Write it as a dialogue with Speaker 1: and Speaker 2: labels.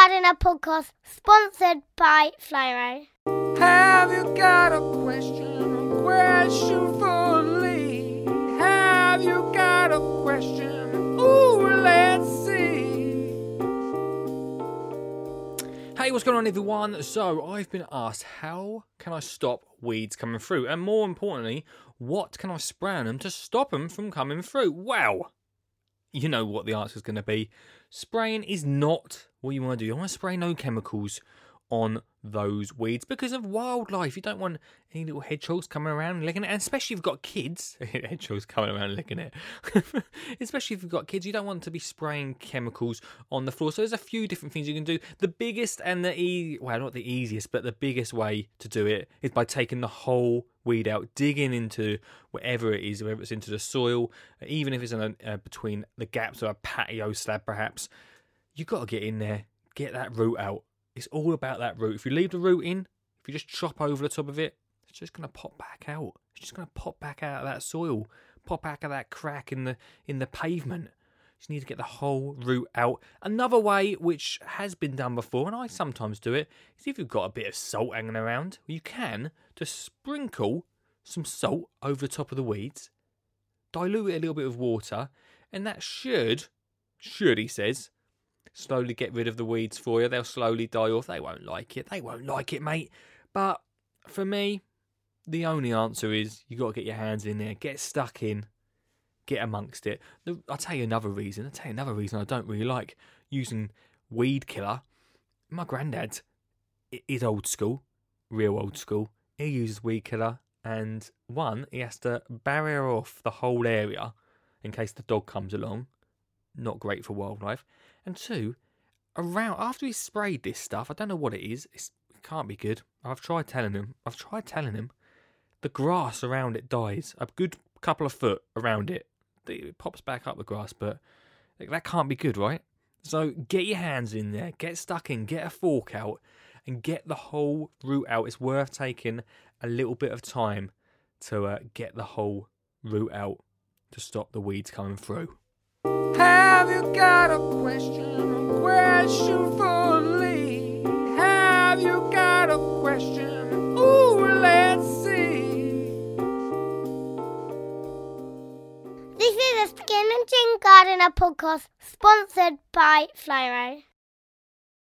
Speaker 1: Gardener podcast sponsored by Flymo.
Speaker 2: Have you got a question? A question for Lee? Have you got a question? Ooh, let's see.
Speaker 3: Hey, what's going on, everyone? So, I've been asked how can I stop weeds coming through, and more importantly, what can I spray on them to stop them from coming through? Wow, you know what the answer is going to be. Spraying is not what you want to do. You want to spray no chemicals on those weeds because of wildlife. You don't want any little hedgehogs coming around licking it, and especially if you've got kids. hedgehogs coming around licking it. especially if you've got kids, you don't want to be spraying chemicals on the floor. So there's a few different things you can do. The biggest and the e well, not the easiest, but the biggest way to do it is by taking the whole weed out, digging into whatever it is, whether it's into the soil, even if it's in a, uh, between the gaps of a patio slab, perhaps. You've got to get in there, get that root out it's all about that root. If you leave the root in, if you just chop over the top of it, it's just going to pop back out. It's just going to pop back out of that soil, pop back of that crack in the in the pavement. You need to get the whole root out. Another way, which has been done before, and I sometimes do it, is if you've got a bit of salt hanging around, you can just sprinkle some salt over the top of the weeds, dilute it a little bit of water, and that should, should he says, slowly get rid of the weeds for you. They'll slowly die off. They won't like it. They won't like it, mate. But for me, the only answer is you got to get your hands in there, get stuck in, get amongst it. I'll tell you another reason. I'll tell you another reason I don't really like using weed killer. My granddad is old school, real old school. He uses weed killer, and one, he has to barrier off the whole area in case the dog comes along. Not great for wildlife. And two, around after he sprayed this stuff, I don't know what it is. It can't be good. I've tried telling him. I've tried telling him. The grass around it dies a good couple of foot around it. It pops back up the grass, but that can't be good, right? So get your hands in there, get stuck in, get a fork out, and get the whole root out. It's worth taking a little bit of time to uh, get the whole root out to stop the weeds coming through.
Speaker 2: Have you got a question? A question
Speaker 1: Skinny Jean Gardener podcast sponsored by Flymo.